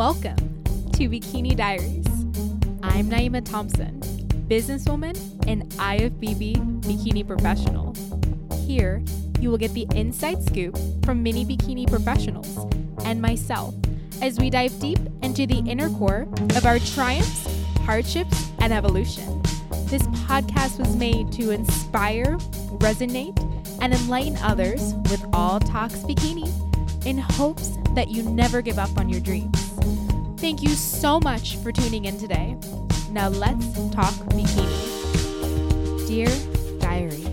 Welcome to Bikini Diaries. I'm Naima Thompson, businesswoman and IFBB bikini professional. Here, you will get the inside scoop from many bikini professionals and myself as we dive deep into the inner core of our triumphs, hardships, and evolution. This podcast was made to inspire, resonate, and enlighten others with all talks bikini in hopes that you never give up on your dreams. Thank you so much for tuning in today. Now let's talk bikini. Dear Diary.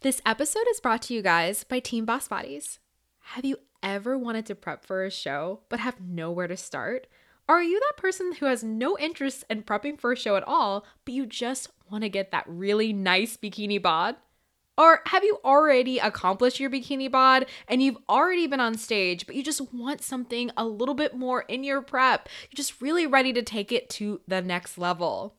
This episode is brought to you guys by Team Boss Bodies. Have you ever wanted to prep for a show but have nowhere to start? Are you that person who has no interest in prepping for a show at all, but you just want to get that really nice bikini bod? Or have you already accomplished your bikini bod and you've already been on stage, but you just want something a little bit more in your prep? You're just really ready to take it to the next level.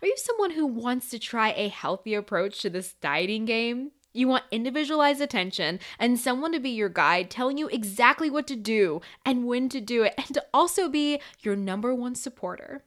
Are you someone who wants to try a healthy approach to this dieting game? You want individualized attention and someone to be your guide, telling you exactly what to do and when to do it, and to also be your number one supporter.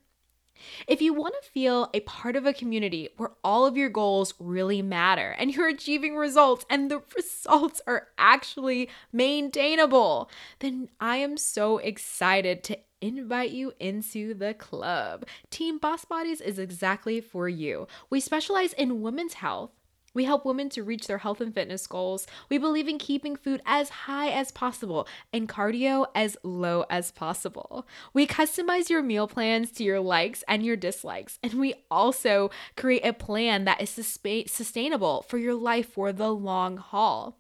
If you want to feel a part of a community where all of your goals really matter and you're achieving results and the results are actually maintainable, then I am so excited to invite you into the club. Team Boss Bodies is exactly for you. We specialize in women's health we help women to reach their health and fitness goals. We believe in keeping food as high as possible and cardio as low as possible. We customize your meal plans to your likes and your dislikes, and we also create a plan that is sustainable for your life for the long haul.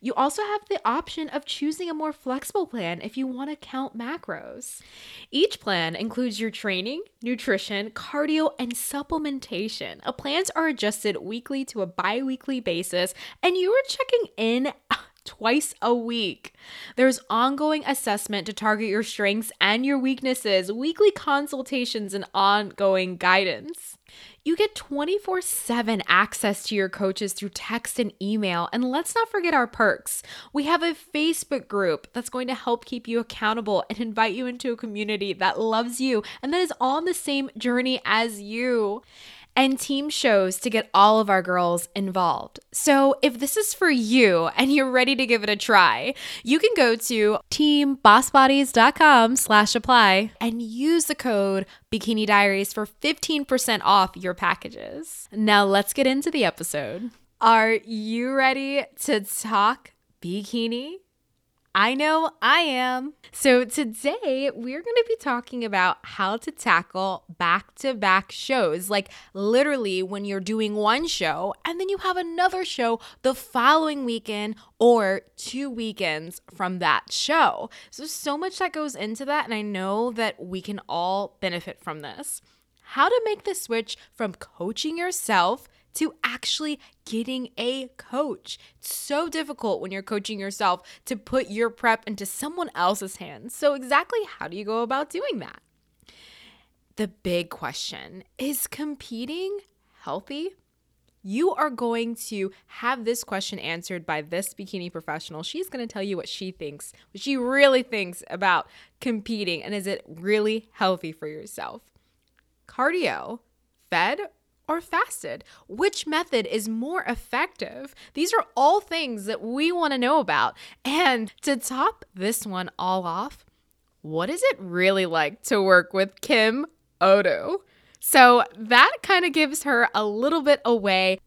You also have the option of choosing a more flexible plan if you want to count macros. Each plan includes your training, nutrition, cardio, and supplementation. A plans are adjusted weekly to a bi weekly basis, and you are checking in twice a week. There's ongoing assessment to target your strengths and your weaknesses, weekly consultations, and ongoing guidance. You get 24 7 access to your coaches through text and email. And let's not forget our perks. We have a Facebook group that's going to help keep you accountable and invite you into a community that loves you and that is on the same journey as you and team shows to get all of our girls involved. So if this is for you and you're ready to give it a try, you can go to teambossbodies.com slash apply and use the code Bikini Diaries for 15% off your packages. Now let's get into the episode. Are you ready to talk bikini? I know I am. So, today we're going to be talking about how to tackle back to back shows. Like, literally, when you're doing one show and then you have another show the following weekend or two weekends from that show. So, so much that goes into that. And I know that we can all benefit from this. How to make the switch from coaching yourself to actually getting a coach. It's so difficult when you're coaching yourself to put your prep into someone else's hands. So, exactly how do you go about doing that? The big question is competing healthy? You are going to have this question answered by this bikini professional. She's going to tell you what she thinks, what she really thinks about competing, and is it really healthy for yourself? Cardio, fed or fasted? Which method is more effective? These are all things that we want to know about. And to top this one all off, what is it really like to work with Kim Oddo? So that kind of gives her a little bit away.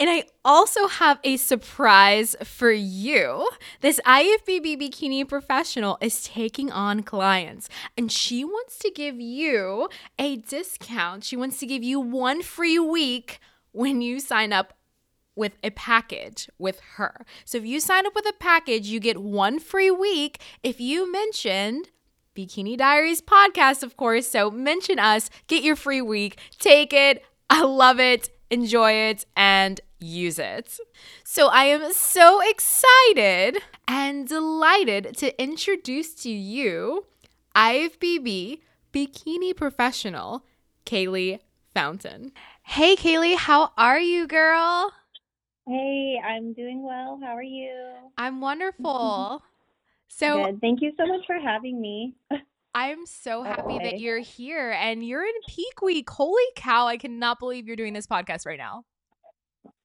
And I also have a surprise for you. This IFBB bikini professional is taking on clients and she wants to give you a discount. She wants to give you one free week when you sign up with a package with her. So if you sign up with a package, you get one free week if you mentioned Bikini Diaries podcast, of course. So mention us, get your free week, take it. I love it, enjoy it, and use it. So I am so excited and delighted to introduce to you IFBB bikini professional, Kaylie Fountain. Hey, Kaylie, how are you, girl? Hey, I'm doing well. How are you? I'm wonderful. So, Good. Thank you so much for having me. I'm so happy that you're here and you're in peak week. Holy cow, I cannot believe you're doing this podcast right now.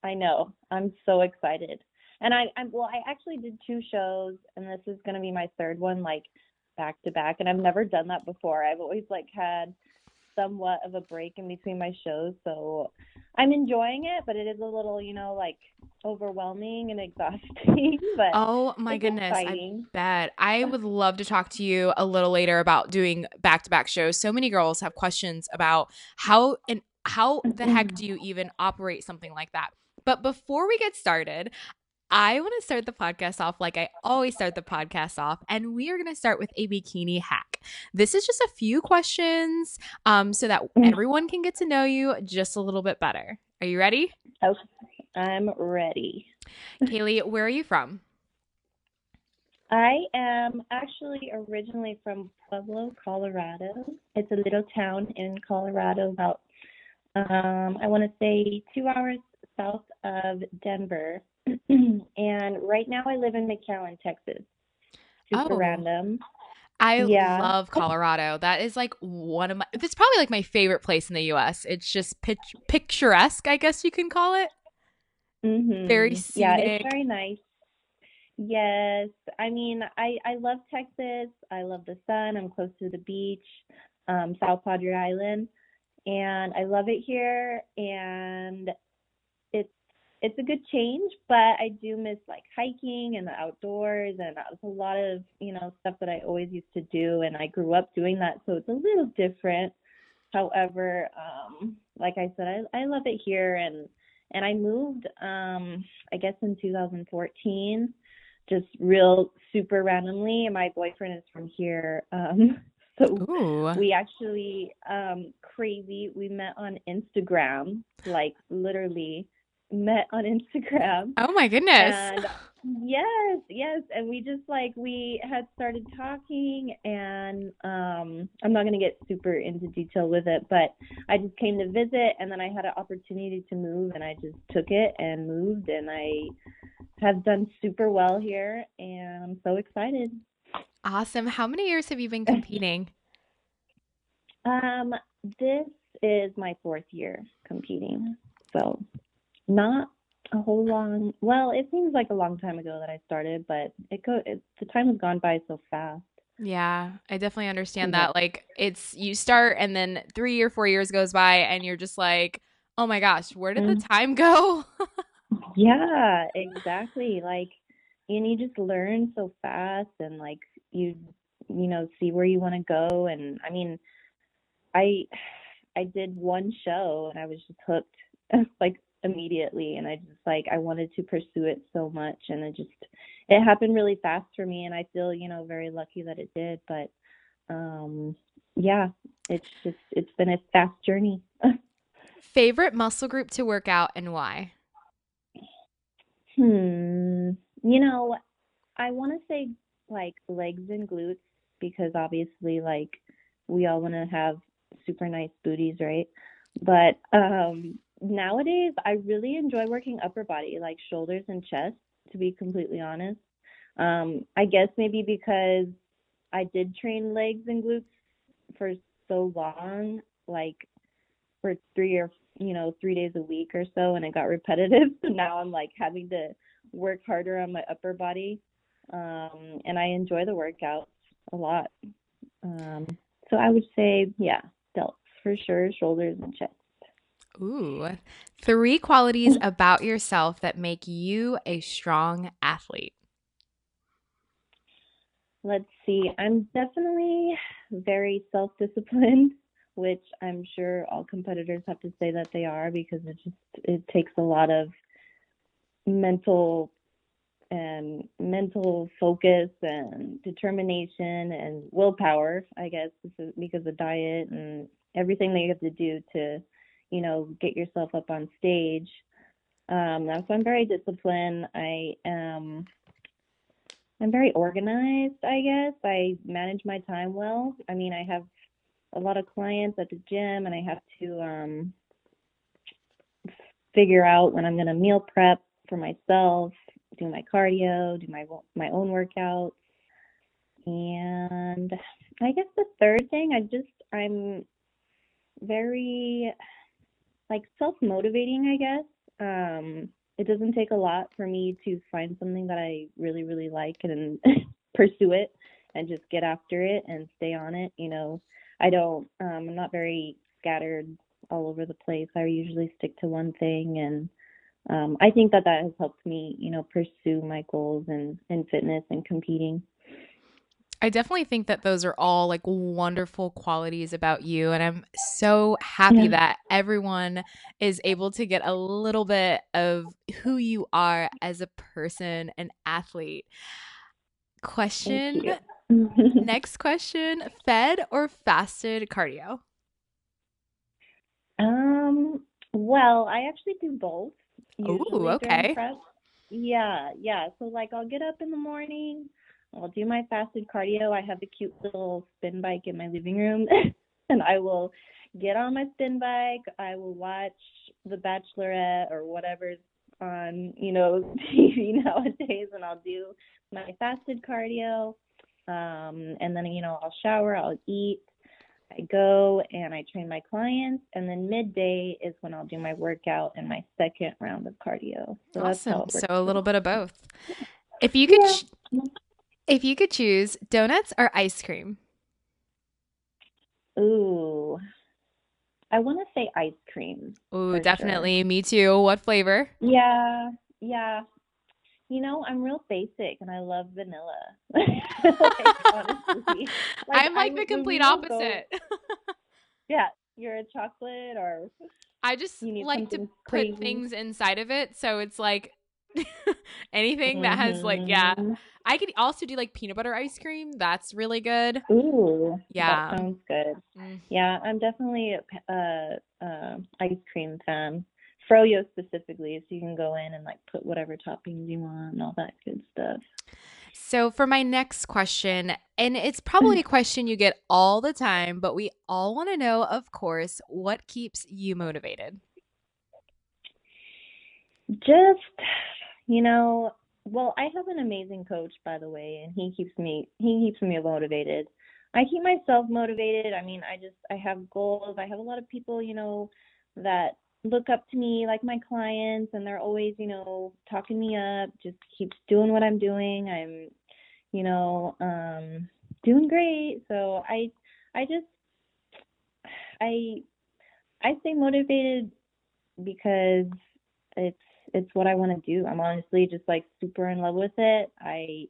I know. I'm so excited. And I, I'm well, I actually did two shows and this is gonna be my third one, like back to back. And I've never done that before. I've always like had somewhat of a break in between my shows. So I'm enjoying it, but it is a little, you know, like overwhelming and exhausting. but Oh my goodness. I exciting. bet. I would love to talk to you a little later about doing back to back shows. So many girls have questions about how and how the heck mm-hmm. do you even operate something like that? But before we get started, I want to start the podcast off like I always start the podcast off, and we are going to start with a bikini hack. This is just a few questions um, so that Mm. everyone can get to know you just a little bit better. Are you ready? Okay. I'm ready. Kaylie, where are you from? I am actually originally from Pueblo, Colorado. It's a little town in Colorado, about um, I want to say two hours south of Denver. and right now I live in McAllen, Texas. Super Oh. random. I Yeah. love Colorado. That is like one of my it's probably like my favorite place in the US. It's just pic- picturesque, I guess you can call it. hmm Very Yeah, scenic. it's very nice. Yes, I mean, I I love Texas. I love the sun. I'm close to the beach, um, South Padre Island, and I love it here. And it's a good change, but I do miss like hiking and the outdoors, and that's a lot of you know stuff that I always used to do, and I grew up doing that, so it's a little different. However, um, like I said, I I love it here, and and I moved, um, I guess in 2014, just real super randomly. My boyfriend is from here, um, so Ooh. we actually um, crazy. We met on Instagram, like literally met on Instagram. Oh my goodness. And yes, yes, and we just like we had started talking, and um, I'm not gonna get super into detail with it, but I just came to visit, and then I had an opportunity to move, and I just took it and moved, and I have done super well here, and I'm so excited. Awesome. How many years have you been competing? Um, this is my fourth year competing, so not a whole long. Well, it seems like a long time ago that I started, but it go it, the time has gone by so fast. Yeah, I definitely understand that. Like it's you start and then 3 or 4 years goes by and you're just like, "Oh my gosh, where did the Mhm. time go?" Yeah, exactly. Like, and you just learn so fast, and like you, you know, see where you want to go. And I mean, I, I did one show, and I was just hooked, like immediately. And I just like I wanted to pursue it so much, and it just it happened really fast for me. And I feel, you know, very lucky that it did. But, um, yeah, it's just it's been a fast journey. Favorite muscle group to work out and why? Hmm. You know, I want to say like legs and glutes because obviously like we all want to have super nice booties, right? But um nowadays I really enjoy working upper body, like shoulders and chest, to be completely honest. Um I guess maybe because I did train legs and glutes for so long, like for three or you know three days a week or so and it got repetitive. So now i'm like having to work harder on my upper body. Um and i enjoy the workouts a lot. Um so i would say yeah delts for sure shoulders and chest Ooh. Three qualities about yourself that make you a strong athlete. let's see i'm definitely very self-disciplined which i'm sure all competitors have to say that they are because it just it takes a lot of mental and mental focus and determination and willpower i guess because of diet and everything that you have to do to you know get yourself up on stage um so i'm very disciplined i am I'm very organized, I guess. I manage my time well. I mean, I have a lot of clients at the gym and I have to um figure out when I'm going to meal prep for myself, do my cardio, do my my own workouts. And I guess the third thing, I just I'm very like self-motivating, I guess. Um it doesn't take a lot for me to find something that I really really like and pursue it and just get after it and stay on it, you know. I don't um I'm not very scattered all over the place. I usually stick to one thing and um, I think that that has helped me, you know, pursue my goals and in fitness and competing. I definitely think that those are all like wonderful qualities about you. And I'm so happy yeah. that everyone is able to get a little bit of who you are as a person and athlete. Question next question fed or fasted cardio? Um, well, I actually do both. Oh, okay. Yeah, yeah. So like I'll get up in the morning, I'll do my fasted cardio. I have a cute little spin bike in my living room and I will get on my spin bike. I will watch The Bachelorette or whatever's on, you know, TV nowadays and I'll do my fasted cardio. Um and then you know, I'll shower, I'll eat, I go and I train my clients, and then midday is when I'll do my workout and my second round of cardio. So awesome. So a little bit of both. If you could, yeah. If you could choose donuts or ice cream. Ooh, I want to say ice cream. Ooh, definitely. Sure. Me too. What flavor? Yeah, yeah. You know, I'm real basic and I love vanilla. like, honestly. Like, I'm like I, the complete opposite. Yeah, you're a chocolate or I just like to crazy. put things inside of it. So it's like anything mm-hmm. that has like yeah. Mm-hmm. I could also do like peanut butter ice cream. That's really good. Ooh, yeah, sounds good. Mm. Yeah, I'm definitely a uh, uh, ice cream fan. Froyo specifically, so you can go in and like put whatever toppings you want and all that good stuff. So, for my next question, and it's probably a question you get all the time, but we all want to know, of course, what keeps you motivated? Just, you know, well, I have an amazing coach, by the way, and he keeps me he keeps me motivated. I keep myself motivated. I mean, I just I have goals. I have a lot of people, you know, that look up to me like my clients and they're always you know talking me up just keeps doing what i'm doing i'm you know um doing great so i i just i i stay motivated because it's it's what i want to do i'm honestly just like super in love with it i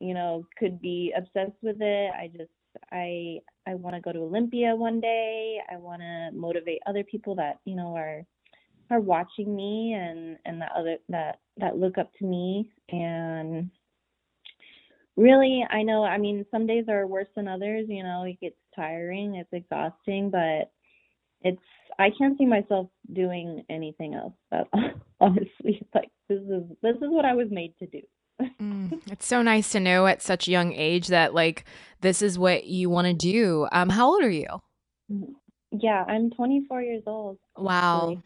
you know could be obsessed with it i just I I want to go to Olympia one day. I want to motivate other people that you know are are watching me and and that other that that look up to me and really I know I mean some days are worse than others. You know it gets tiring, it's exhausting, but it's I can't see myself doing anything else. But honestly, like this is this is what I was made to do mm, it's so nice to know at such a young age that like this is what you want to do. Um, how old are you? Mm-hmm. Yeah, I'm 24 years old. Wow.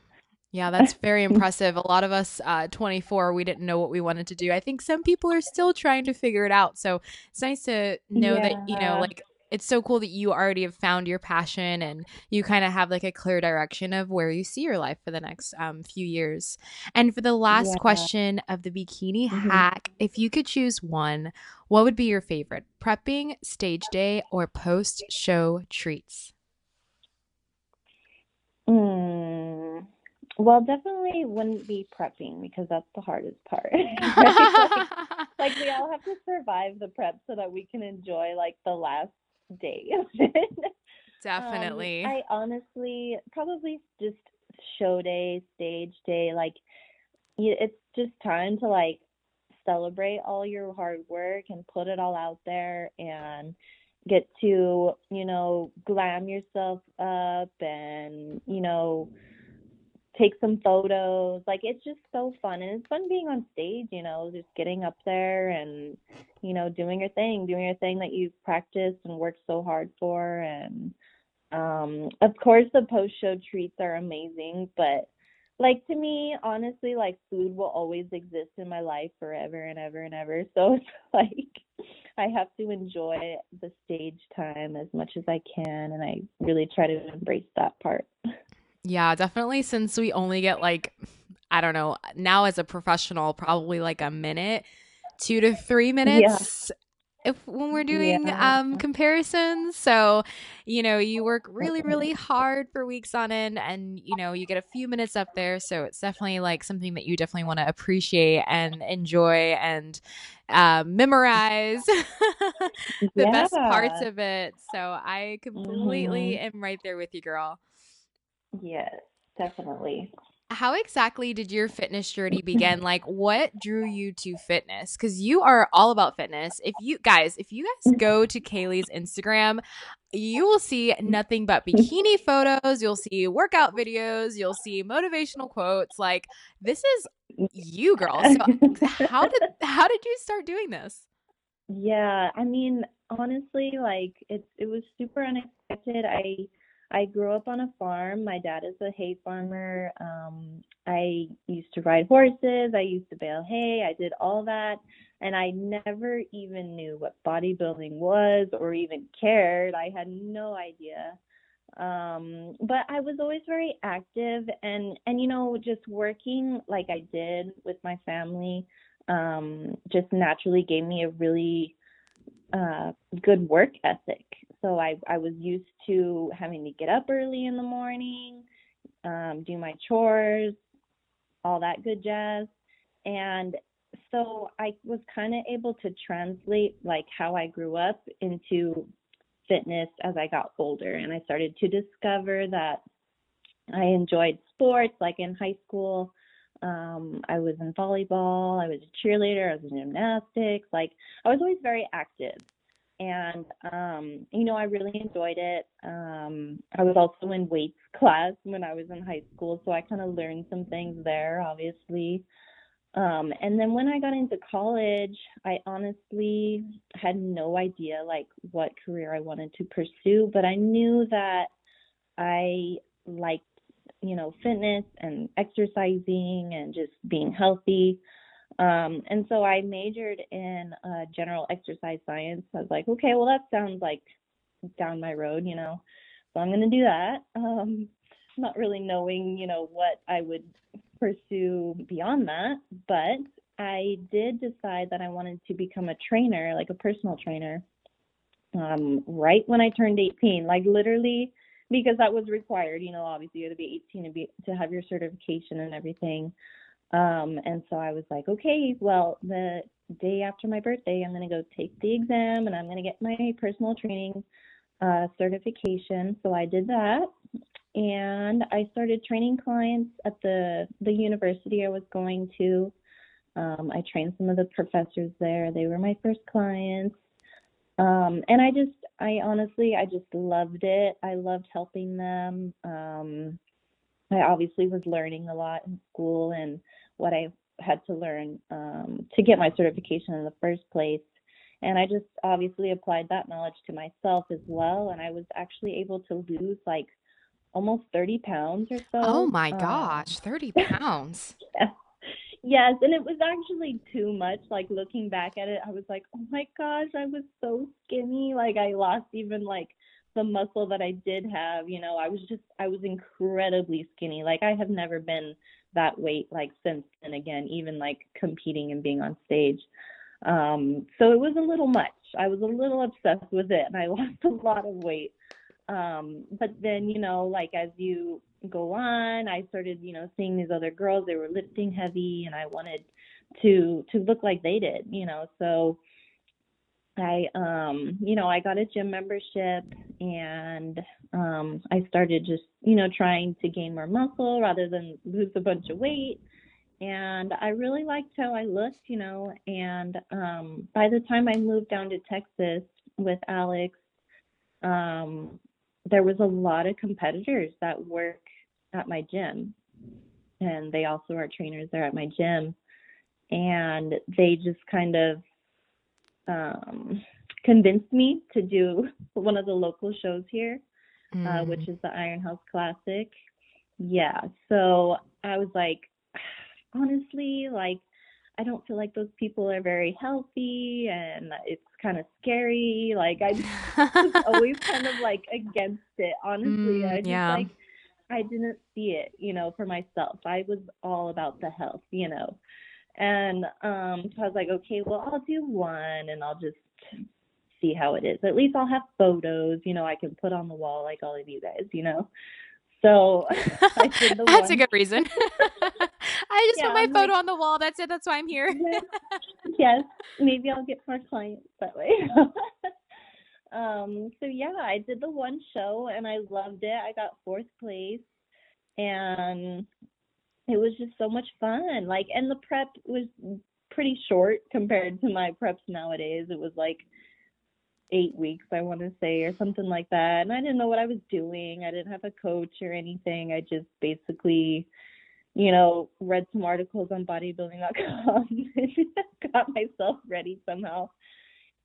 Yeah, that's very impressive. A lot of us, uh, 24, we didn't know what we wanted to do. I think some people are still trying to figure it out. So it's nice to know yeah. that, you know, like it's so cool that you already have found your passion and you kind of have like a clear direction of where you see your life for the next um, few years. And for the last yeah. question of the bikini mm-hmm. hack, if you could choose one, what would be your favorite? Prepping, stage day, or post show treats? Mm, well, definitely wouldn't be prepping because that's the hardest part. like, like we all have to survive the prep so that we can enjoy like the last day. Definitely. Um, I honestly probably just show day, stage day, like it's just time to like celebrate all your hard work and put it all out there and get to, you know, glam yourself up and, you know, take some photos. Like it's just so fun and it's fun being on stage, you know, just getting up there and you know, doing your thing, doing your thing that you've practiced and worked so hard for and um of course the post show treats are amazing, but like to me, honestly, like food will always exist in my life forever and ever and ever. So it's like I have to enjoy the stage time as much as I can and I really try to embrace that part. Yeah, definitely since we only get like I don't know, now as a professional probably like a minute, 2 to 3 minutes if when we're doing yeah. um comparisons so you know you work really really hard for weeks on end and you know you get a few minutes up there so it's definitely like something that you definitely want to appreciate and enjoy and uh, memorize the yeah. best parts of it so i completely mm-hmm. am right there with you girl yes definitely how exactly did your fitness journey begin? Like, what drew you to fitness? Because you are all about fitness. If you guys, if you guys mm-hmm. go to Kaylie's Instagram, you will see nothing but bikini photos. You'll see workout videos. You'll see motivational quotes. Like, this is you, girl. So, how did how did you start doing this? Yeah, I mean, honestly, like it's it was super unexpected. I I grew up on a farm. My dad is a hay farmer. Um, I used to ride horses. I used to bale hay. I did all that. And I never even knew what bodybuilding was or even cared. I had no idea. Um, but I was always very active and, and, you know, just working like I did with my family, um, just naturally gave me a really, uh, good work ethic so I, I was used to having to get up early in the morning, um, do my chores, all that good jazz. And so I was kind of able to translate like how I grew up into fitness as I got older. And I started to discover that I enjoyed sports, like in high school. Um, I was in volleyball, I was a cheerleader, I was in gymnastics. Like I was always very active and um, you know, I really enjoyed it. Um, I was also in weights class when I was in high school, so I kind of learned some things there, obviously. Um, and then when I got into college, I honestly had no idea like what career I wanted to pursue, but I knew that I liked, you know, fitness and exercising and just being healthy. Um, and so I majored in uh, general exercise science. I was like, okay, well, that sounds like down my road, you know, so I'm going to do that. Um, not really knowing, you know, what I would pursue beyond that, but I did decide that I wanted to become a trainer, like a personal trainer, um, right when I turned 18, like literally because that was required. You know, obviously you had to be 18 to be to have your certification and everything. Um, and so I was like, okay, well, the day after my birthday, I'm going to go take the exam and I'm going to get my personal training uh, certification. So I did that. And I started training clients at the, the university I was going to. Um, I trained some of the professors there. They were my first clients. Um, and I just, I honestly, I just loved it. I loved helping them. Um, I obviously was learning a lot in school and what I had to learn um, to get my certification in the first place. And I just obviously applied that knowledge to myself as well. And I was actually able to lose like almost 30 pounds or so. Oh my um, gosh, 30 pounds. yeah. Yes, and it was actually too much. Like looking back at it, I was like, oh my gosh, I was so skinny. Like I lost even like the muscle that I did have, you know, I was just I was incredibly skinny. Like I have never been that weight like since and again, even like competing and being on stage. Um, so it was a little much. I was a little obsessed with it and I lost a lot of weight. Um, but then, you know, like as you go on, I started, you know, seeing these other girls, they were lifting heavy and I wanted to to look like they did, you know. So I um you know I got a gym membership and um I started just you know trying to gain more muscle rather than lose a bunch of weight and I really liked how I looked you know and um by the time I moved down to Texas with Alex um there was a lot of competitors that work at my gym and they also are trainers there at my gym. And they just kind of um, convinced me to do one of the local shows here, mm. uh, which is the Iron House Classic. Yeah, so I was like, honestly, like, I don't feel like those people are very healthy and it's kind of scary. Like, I was always kind of like against it, honestly. Mm, I just yeah. like, I didn't see it, you know, for myself. I was all about the health, you know. And um so I was like, okay, well, I'll do one and I'll just see how it is. At least I'll have photos, you know, I can put on the wall like all of you guys, you know. So That's one. a good reason. I just yeah, put my photo like, on the wall. That's it. That's why I'm here. yes. Maybe I'll get more clients that way. um, so yeah, I did the one show and I loved it. I got fourth place and it was just so much fun. Like and the prep was pretty short compared to my preps nowadays. It was like eight weeks, I want to say, or something like that. And I didn't know what I was doing. I didn't have a coach or anything. I just basically, you know, read some articles on bodybuilding.com and got myself ready somehow.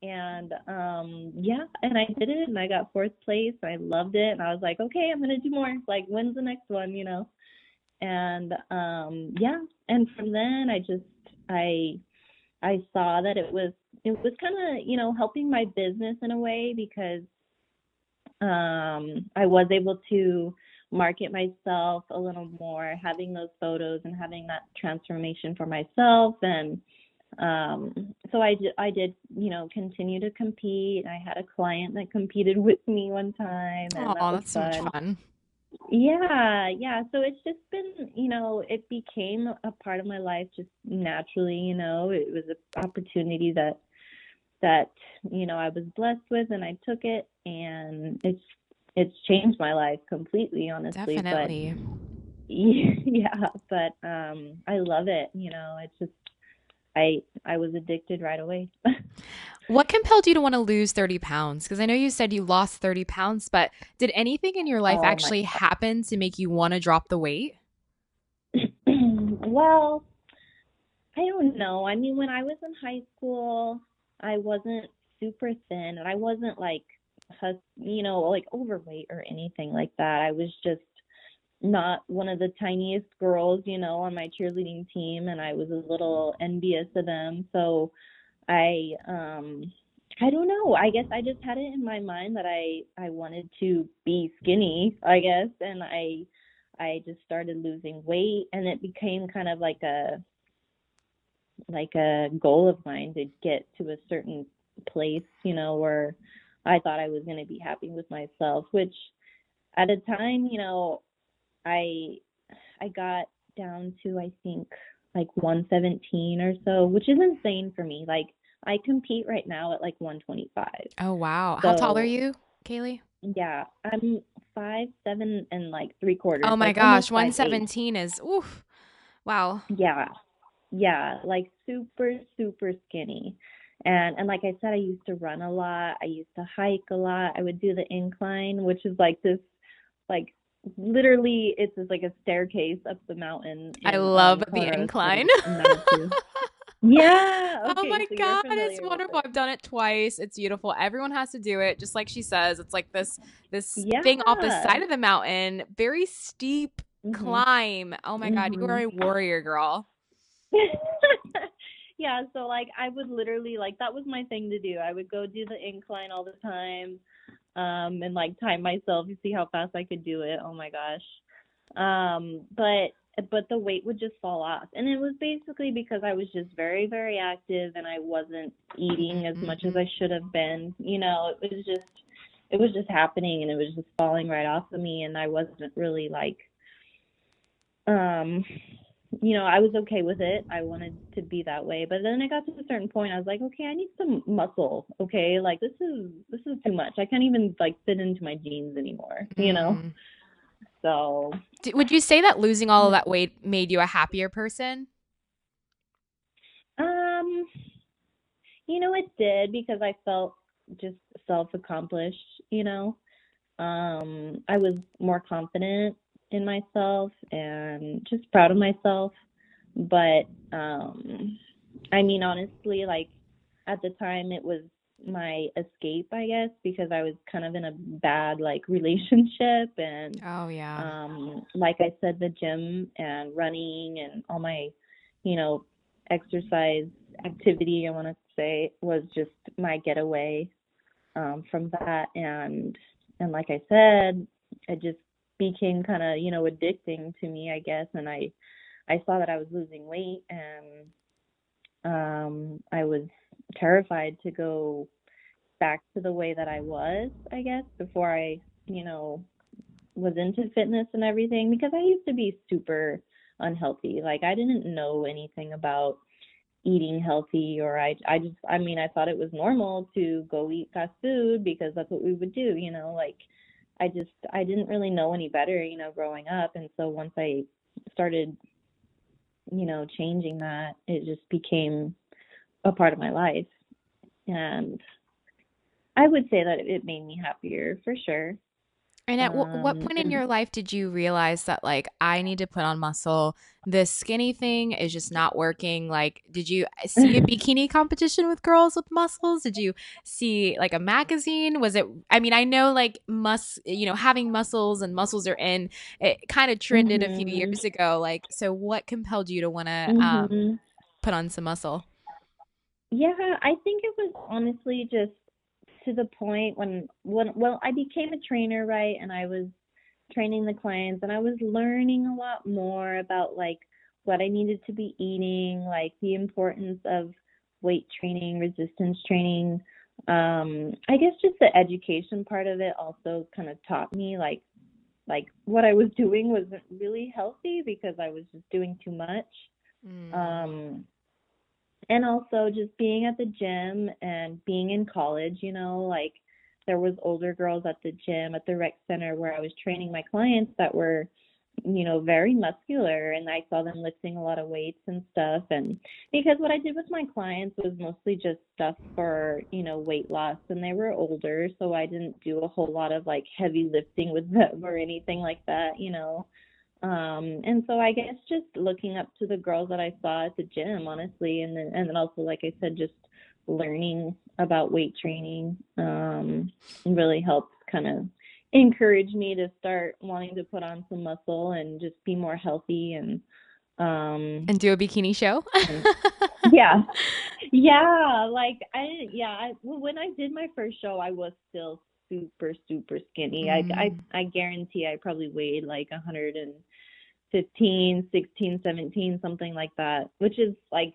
And um yeah, and I did it and I got fourth place. and I loved it and I was like, okay, I'm gonna do more. Like when's the next one, you know? And um yeah, and from then I just I I saw that it was it was kind of you know helping my business in a way because um, I was able to market myself a little more, having those photos and having that transformation for myself. And um so I, I did you know continue to compete. I had a client that competed with me one time and oh that that's fun. so much fun yeah, yeah. So it's just been, you know, it became a part of my life just naturally, you know. It was an opportunity that that, you know, I was blessed with and I took it and it's it's changed my life completely, honestly. Definitely. But yeah, but um I love it, you know. It's just I I was addicted right away. what compelled you to want to lose 30 pounds? Because I know you said you lost 30 pounds, but did anything in your life oh, actually happen to make you want to drop the weight? well, I don't know. I mean, when I was in high school, I wasn't super thin and I wasn't like, you know, like overweight or anything like that. I was just not one of the tiniest girls, you know, on my cheerleading team and I was a little envious of them. So I um I don't know. I guess I just had it in my mind that I I wanted to be skinny, I guess, and I I just started losing weight and it became kind of like a like a goal of mine to get to a certain place, you know, where I thought I was going to be happy with myself, which at a time, you know, I I got down to I think like 117 or so, which is insane for me. Like I compete right now at like 125. Oh wow! So, How tall are you, Kaylie? Yeah, I'm five seven and like three quarters. Oh my like gosh, 117 is oof. Wow. Yeah, yeah, like super super skinny. And and like I said, I used to run a lot. I used to hike a lot. I would do the incline, which is like this like literally it's just like a staircase up the mountain. I love the incline. yeah. Okay, oh my so god, it's wonderful. It. I've done it twice. It's beautiful. Everyone has to do it, just like she says. It's like this this yeah. thing off the side of the mountain, very steep mm-hmm. climb. Oh my mm-hmm. god, you are a mm-hmm. warrior girl. yeah, so like I would literally like that was my thing to do. I would go do the incline all the time um, and like time myself to see how fast I could do it. Oh my gosh. Um, but but the weight would just fall off. And it was basically because I was just very, very active and I wasn't eating as much as I mm-hmm. should have been. You know, it was just it was just happening and it was just falling right off of me and I wasn't really like um you know, I was okay with it. I wanted to be that way. But then I got to a certain point I was like, okay, I need some muscle. Okay? Like this is this is too much. I can't even like fit into my jeans anymore, you know? Mm. So, would you say that losing all of that weight made you a happier person? Um, you know, it did because I felt just self accomplished, you know. Um, I was more confident in myself and just proud of myself. But um I mean honestly like at the time it was my escape, I guess, because I was kind of in a bad like relationship and oh yeah. Um like I said the gym and running and all my you know exercise activity I want to say was just my getaway um from that and and like I said I just became kind of you know addicting to me I guess and I I saw that I was losing weight and um I was terrified to go back to the way that I was, I guess, before I, you know, was into fitness and everything because I used to be super unhealthy. Like I didn't know anything about eating healthy or I I just I mean I thought it was normal to go eat fast food because that's what we would do, you know, like I just I didn't really know any better, you know, growing up and so once I started you know changing that, it just became a part of my life. And I would say that it made me happier for sure. And at um, what point in your life did you realize that like I need to put on muscle? This skinny thing is just not working. Like, did you see a bikini competition with girls with muscles? Did you see like a magazine? Was it? I mean, I know like mus, you know, having muscles and muscles are in. It kind of trended mm-hmm. a few mm-hmm. years ago. Like, so what compelled you to want to um, mm-hmm. um, put on some muscle? Yeah, I think it was honestly just to the point when when well I became a trainer, right? And I was training the clients and I was learning a lot more about like what I needed to be eating, like the importance of weight training, resistance training. Um, I guess just the education part of it also kind of taught me like like what I was doing wasn't really healthy because I was just doing too much. Mm. Um and also just being at the gym and being in college, you know, like there was older girls at the gym at the rec center where I was training my clients that were you know very muscular and I saw them lifting a lot of weights and stuff and because what I did with my clients was mostly just stuff for you know weight loss and they were older so I didn't do a whole lot of like heavy lifting with them or anything like that you know um and so i guess just looking up to the girls that i saw at the gym honestly and then and then also like i said just learning about weight training um really helped kind of encourage me to start wanting to put on some muscle and just be more healthy and um and do a bikini show? yeah. Yeah like i yeah I, when i did my first show i was still super super skinny. Mm. i i i guarantee i probably weighed like a hundred and 15, 16, 17, something like that, which is like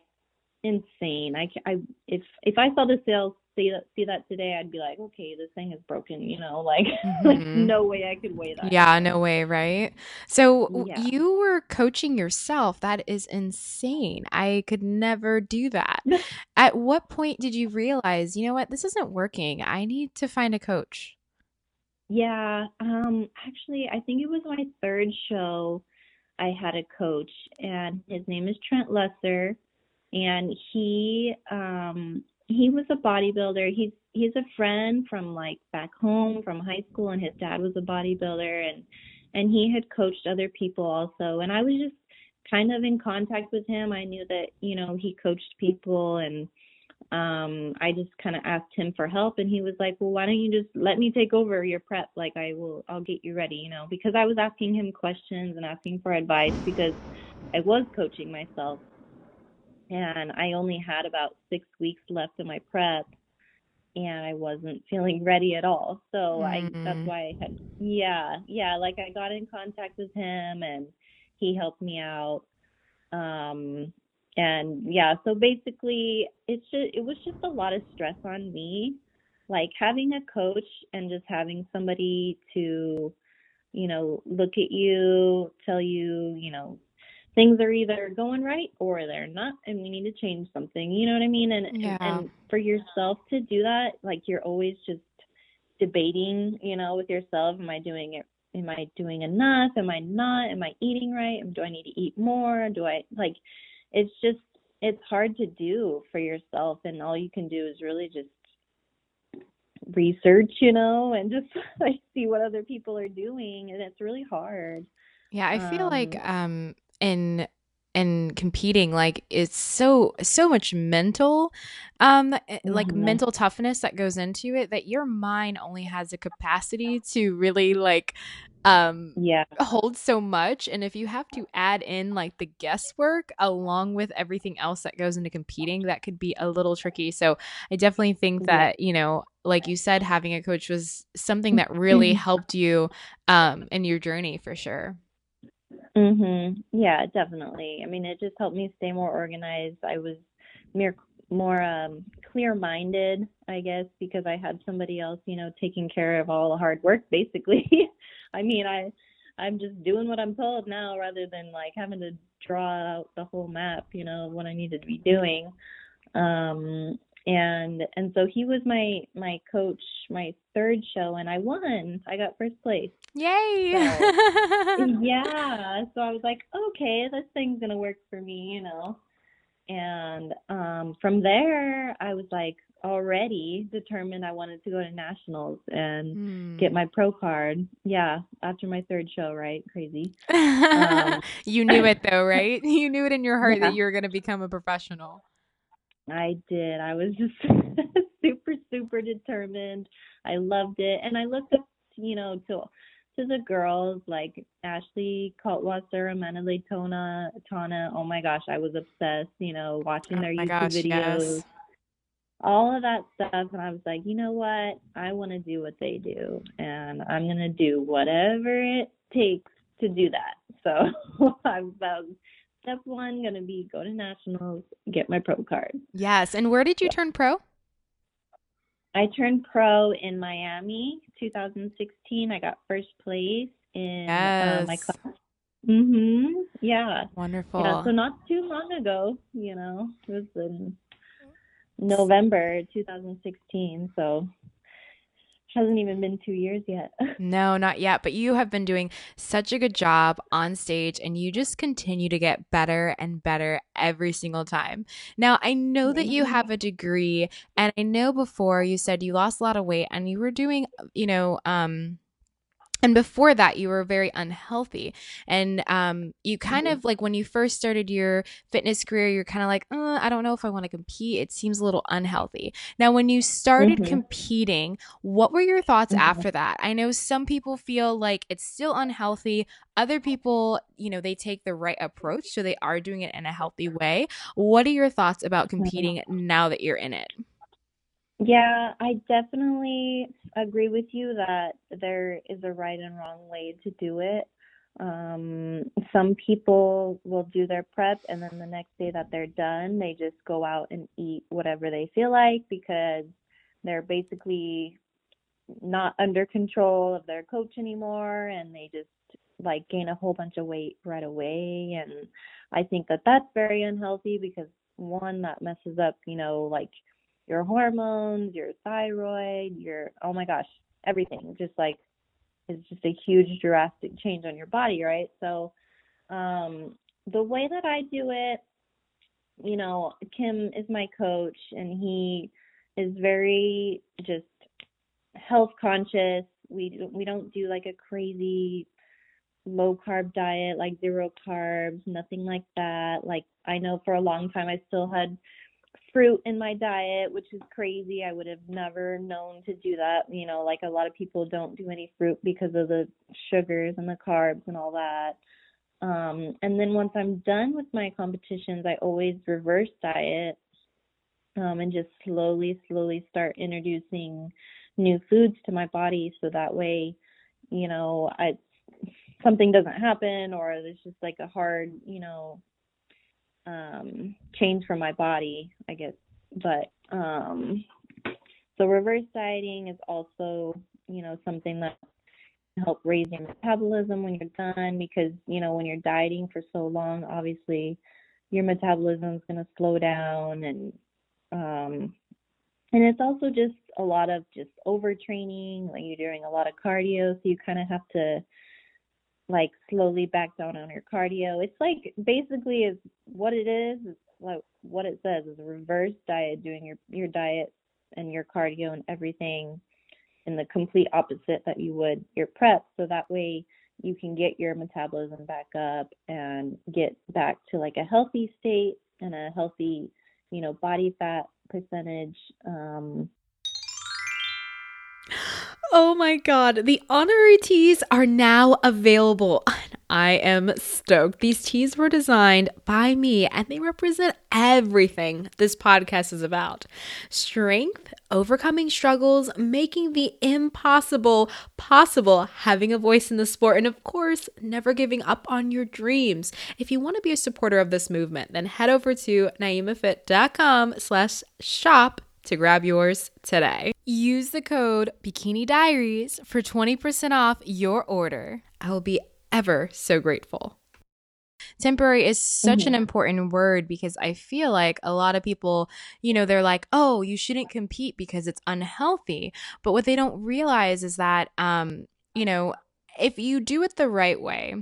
insane. I, I if if I saw the sales see that see that today, I'd be like, okay, this thing is broken. You know, like, mm-hmm. like no way I could weigh that. Yeah, no way, right? So yeah. you were coaching yourself. That is insane. I could never do that. At what point did you realize, you know what, this isn't working? I need to find a coach. Yeah, um, actually, I think it was my third show I had a coach, and his name is Trent Lesser, and he um, he was a bodybuilder. He's he's a friend from like back home from high school, and his dad was a bodybuilder, and and he had coached other people also. And I was just kind of in contact with him. I knew that you know he coached people and um I just kind of asked him for help and he was like, "Well, why don't you just let me take over your prep? Like I will I'll get you ready, you know." Because I was asking him questions and asking for advice because I was coaching myself. And I only had about 6 weeks left in my prep and I wasn't feeling ready at all. So mm-hmm. I that's mm. why I had yeah, yeah, like I got in contact with him and he helped me out. Um and yeah so basically it's just it was just a lot of stress on me like having a coach and just having somebody to you know look at you tell you you know things are either going right or they're not and we need to change something you know what i mean? And yeah. and for yourself to do that like you're always just debating you know with yourself am i doing it am i doing enough? Am i not? Am i eating right? Do i need to eat more? Do i like it's just it's hard to do for yourself and all you can do is really just research you know and just like see what other people are doing and it's really hard. Yeah, I feel um, like um in in competing like it's so so much mental um mm-hmm. like mental toughness that goes into it that your mind only has a capacity to really like um yeah. hold so much. And if you have to add in like the guesswork along with everything else that goes into competing that could be a little tricky. So i definitely think that you know like you said having a coach was something that really helped you um in your journey for sure Mhm. Yeah, definitely. I mean, it just helped me stay more organized. I was more more um clear-minded, I guess, because I had somebody else, you know, taking care of all the hard work basically. I mean, I I'm just doing what I'm told now rather than like having to draw out the whole map, you know, what I needed to be doing. Um and and so he was my my coach my third show and i won i got first place yay so, yeah so i was like okay this thing's gonna work for me you know and um from there i was like already determined i wanted to go to nationals and mm. get my pro card yeah after my third show right crazy um, you knew it though right you knew it in your heart yeah. that you were going to become a professional I did. I was just super, super determined. I loved it. And I looked up, you know, to to the girls like Ashley Kaltwasser, Amanda Latona, Tana. Oh my gosh, I was obsessed, you know, watching oh their YouTube gosh, videos. Yes. All of that stuff. And I was like, you know what? I want to do what they do. And I'm going to do whatever it takes to do that. So I was step one going to be go to nationals, get my pro card. Yes. And where did you turn pro? I turned pro in Miami 2016. I got first place in yes. uh, my class. Mhm. Yeah. Wonderful. Yeah, so not too long ago, you know. It was in November 2016, so hasn't even been two years yet. no, not yet. But you have been doing such a good job on stage and you just continue to get better and better every single time. Now, I know that you have a degree and I know before you said you lost a lot of weight and you were doing, you know, um, and before that you were very unhealthy and um, you kind mm-hmm. of like when you first started your fitness career you're kind of like uh, i don't know if i want to compete it seems a little unhealthy now when you started mm-hmm. competing what were your thoughts mm-hmm. after that i know some people feel like it's still unhealthy other people you know they take the right approach so they are doing it in a healthy way what are your thoughts about mm-hmm. competing now that you're in it yeah, I definitely agree with you that there is a right and wrong way to do it. Um, some people will do their prep and then the next day that they're done, they just go out and eat whatever they feel like because they're basically not under control of their coach anymore and they just like gain a whole bunch of weight right away and I think that that's very unhealthy because one that messes up, you know, like your hormones, your thyroid, your oh my gosh, everything. Just like it's just a huge drastic change on your body, right? So um the way that I do it, you know, Kim is my coach and he is very just health conscious. We we don't do like a crazy low carb diet, like zero carbs, nothing like that. Like I know for a long time I still had fruit in my diet, which is crazy. I would have never known to do that. You know, like a lot of people don't do any fruit because of the sugars and the carbs and all that. Um, and then once I'm done with my competitions, I always reverse diet um, and just slowly, slowly start introducing new foods to my body so that way, you know, I something doesn't happen or there's just like a hard, you know, um, change for my body, I guess. But um, so reverse dieting is also, you know, something that can help raise your metabolism when you're done because, you know, when you're dieting for so long, obviously your metabolism is going to slow down and um and it's also just a lot of just overtraining like you're doing a lot of cardio so you kind of have to like slowly back down on your cardio. It's like basically is what it is, is like what it says is a reverse diet, doing your your diet and your cardio and everything in the complete opposite that you would your prep. So that way you can get your metabolism back up and get back to like a healthy state and a healthy, you know, body fat percentage. Um, Oh my god, the honorary teas are now available. I am stoked. These teas were designed by me and they represent everything this podcast is about strength, overcoming struggles, making the impossible possible, having a voice in the sport, and of course, never giving up on your dreams. If you want to be a supporter of this movement, then head over to naimafit.com slash shop to grab yours today. Use the code Bikini Diaries for 20% off your order. I will be ever so grateful. Temporary is such mm-hmm. an important word because I feel like a lot of people, you know, they're like, "Oh, you shouldn't compete because it's unhealthy." But what they don't realize is that um, you know, if you do it the right way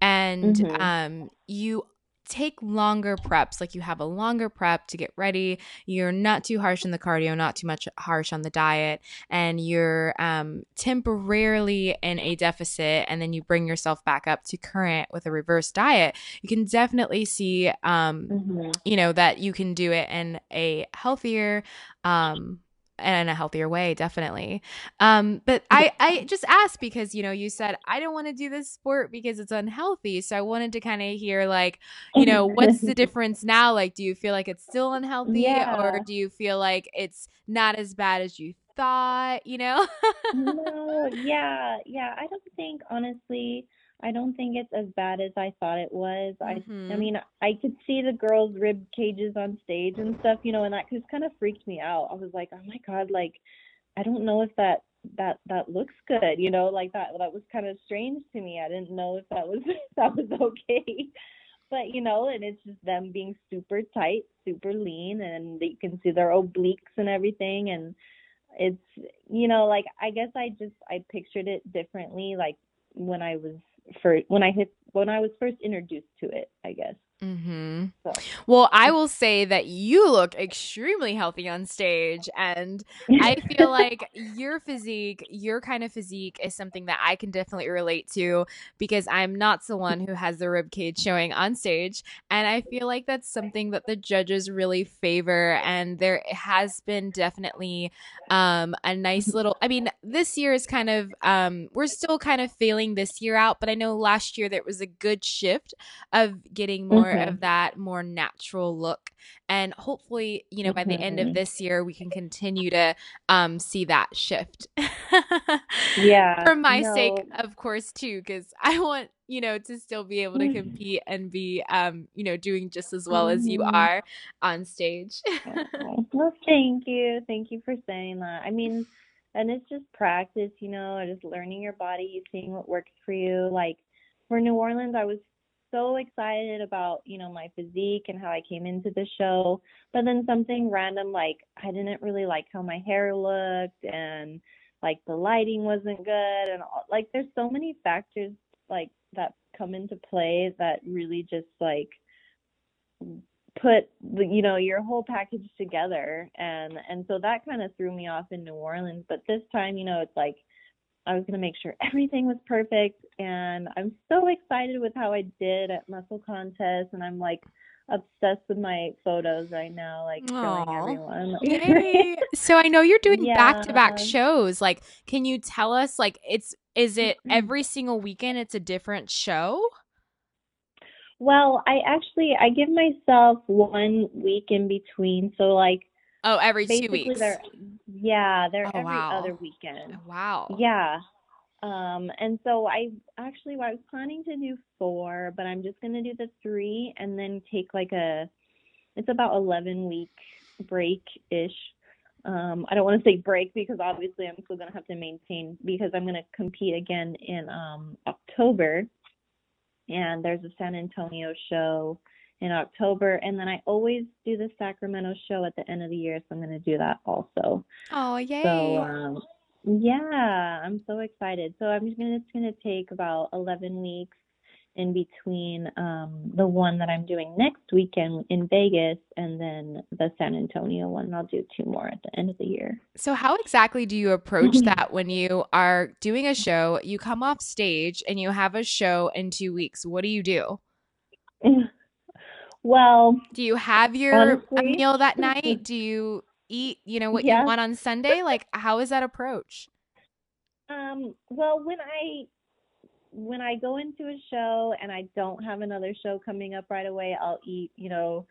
and mm-hmm. um you take longer preps. Like you have a longer prep to get ready. You're not too harsh on the cardio not too much harsh on the diet and you're um, temporarily in a deficit and then you bring yourself back up to current with a reverse diet. You can definitely see um, mm-hmm. you know that you can do it in a healthier um, and in a healthier way definitely. Um but i i just asked because you know you said i don't want to do this sport because it's unhealthy. So i wanted to kind of hear like you know what's the difference now? Like do you feel like it's still unhealthy yeah. or do you feel like it's not as bad as you thought you know? No yeah yeah i don't think honestly I don't think it's as bad as I thought it was. Mm-hmm. I I mean, I could see the girls' rib cages on stage and stuff, you know, and that just kind of freaked me out. I was like, oh my god, like I don't know if that that that looks good, you know, like that that was kind of strange to me. I didn't know if that was that was okay. But you know, and it's just them being super tight, super lean, and you can see their obliques and everything, and it's you know, like I guess I just I pictured it differently, like when I was for when I hit when I was first introduced to it, I guess. Mm-hmm. So. Well, I will say that you look extremely healthy on stage, and I feel like your physique, your kind of physique, is something that I can definitely relate to because I'm not someone who has the rib cage showing on stage, and I feel like that's something that the judges really favor. And there has been definitely um, a nice little. I mean, this year is kind of um, we're still kind of feeling this year out, but I know last year there was a good shift of getting more mm-hmm. of that more natural look and hopefully you know by the end of this year we can continue to um see that shift yeah for my no. sake of course too because i want you know to still be able to mm-hmm. compete and be um you know doing just as well mm-hmm. as you mm-hmm. are on stage well thank you thank you for saying that i mean and it's just practice you know just learning your body seeing what works for you like for new orleans i was so excited about, you know, my physique and how I came into the show. But then something random like I didn't really like how my hair looked and like the lighting wasn't good and like there's so many factors like that come into play that really just like put you know your whole package together and and so that kind of threw me off in New Orleans but this time you know it's like I was going to make sure everything was perfect. And I'm so excited with how I did at Muscle Contest. And I'm like obsessed with my photos right now, like Aww. showing everyone. Yay. so I know you're doing back to back shows. Like, can you tell us, like, it's, is it mm-hmm. every single weekend it's a different show? Well, I actually I give myself one week in between. So like Oh, every two weeks. Yeah, they're oh, every wow. other weekend. Wow. Yeah. Um, and so I actually I was planning to do four, but I'm just gonna do the three and then take like a it's about eleven week break ish. Um, I don't want to say break because obviously I'm still gonna have to maintain because I'm gonna compete again in um, October, and there's a San Antonio show in October. And then I always do the Sacramento show at the end of the year, so I'm going to do that also. Oh, yay. So, um, yeah, I'm so excited. So I'm just gonna it's gonna take about 11 weeks, in between um, the one that I'm doing next weekend in Vegas and then the San Antonio one. I'll do two more at the end of the year. So, how exactly do you approach that when you are doing a show? You come off stage and you have a show in two weeks. What do you do? well, do you have your honestly, meal that night? Do you eat, you know, what yeah. you want on Sunday? Like, how is that approach? Um, well, when I when I go into a show and I don't have another show coming up right away, I'll eat, you know,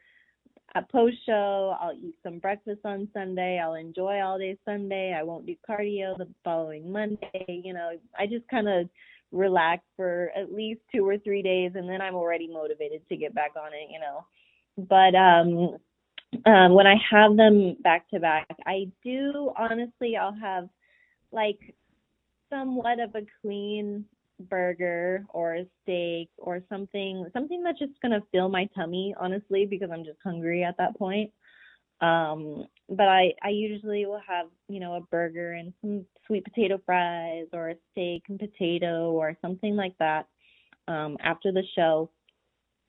a post show, I'll eat some breakfast on Sunday, I'll enjoy all day Sunday, I won't do cardio the following Monday, you know, I just kind of relax for at least two or three days and then I'm already motivated to get back on it, you know. But um um when I have them back to back, I do honestly I'll have like somewhat of a clean burger or a steak or something something that's just gonna fill my tummy honestly because i'm just hungry at that point um but i i usually will have you know a burger and some sweet potato fries or a steak and potato or something like that um after the show.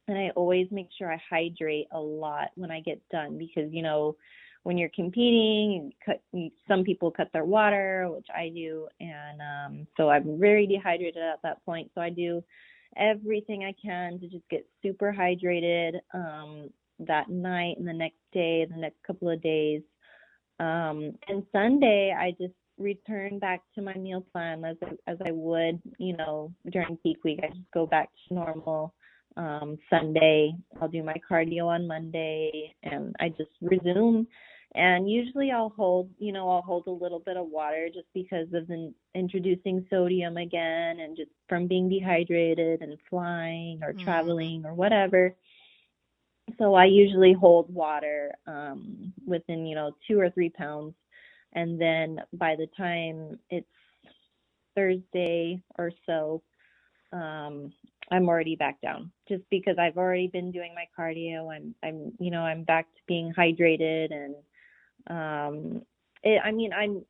And i always make sure i hydrate a lot when i get done because you know when you're competing, cut, some people cut their water, which I do, and um, so I'm very dehydrated at that point. So I do everything I can to just get super hydrated. Um, that night and the next day, the next couple of days. Um, and Sunday, I just return back to my meal plan as I, as I would, you know, during peak week. I just go back to normal. Um, Sunday, I'll do my cardio on Monday, and I just resume and usually I'll hold, you know, I'll hold a little bit of water just because of the, introducing sodium again and just from being dehydrated and flying or mm. traveling or whatever. So I usually hold water um, within, you know, two or three pounds. And then by the time it's Thursday or so, um, I'm already back down just because I've already been doing my cardio. I'm, I'm, you know, I'm back to being hydrated and um, it, I mean, I'm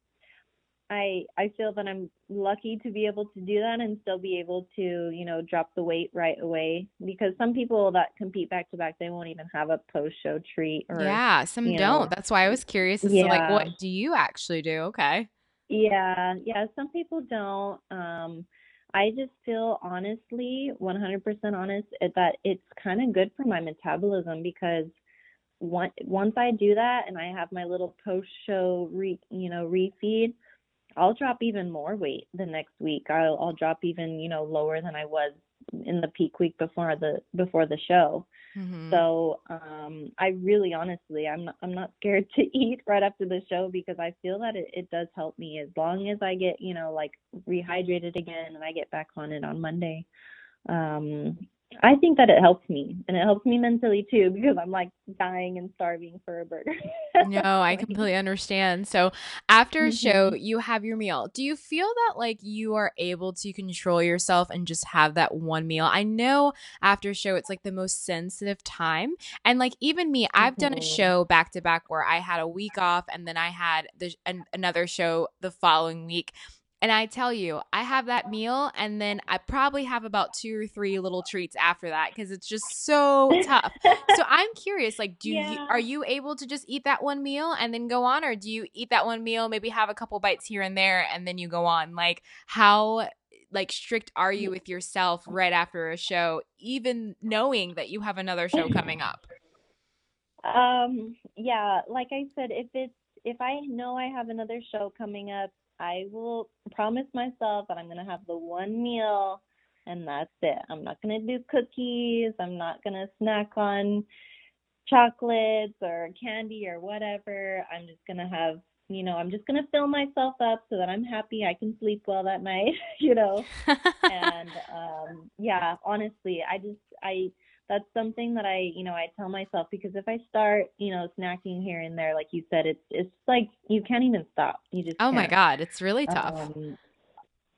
I I feel that I'm lucky to be able to do that and still be able to, you know, drop the weight right away because some people that compete back to back they won't even have a post show treat or Yeah, some don't. Know. That's why I was curious as yeah. to like what do you actually do? Okay. Yeah, yeah, some people don't. Um I just feel honestly, 100% honest, that it's kind of good for my metabolism because once once I do that and I have my little post show re you know refeed, I'll drop even more weight the next week. I'll I'll drop even you know lower than I was in the peak week before the before the show. Mm-hmm. So um, I really honestly I'm not, I'm not scared to eat right after the show because I feel that it, it does help me as long as I get you know like rehydrated again and I get back on it on Monday. Um, I think that it helps me and it helps me mentally too because I'm like dying and starving for a burger. no, I completely understand. So, after a show, mm-hmm. you have your meal. Do you feel that like you are able to control yourself and just have that one meal? I know after a show, it's like the most sensitive time. And like even me, I've done a mm-hmm. show back to back where I had a week off and then I had the, an, another show the following week. And I tell you, I have that meal and then I probably have about two or three little treats after that because it's just so tough. so I'm curious, like, do yeah. you are you able to just eat that one meal and then go on, or do you eat that one meal, maybe have a couple bites here and there, and then you go on? Like, how like strict are you with yourself right after a show, even knowing that you have another show coming up? Um, yeah, like I said, if it's if I know I have another show coming up, I will promise myself that I'm going to have the one meal and that's it. I'm not going to do cookies. I'm not going to snack on chocolates or candy or whatever. I'm just going to have, you know, I'm just going to fill myself up so that I'm happy. I can sleep well that night, you know. and um yeah, honestly, I just I that's something that I, you know, I tell myself because if I start, you know, snacking here and there, like you said, it's it's like you can't even stop. You just oh can't. my god, it's really tough. Um,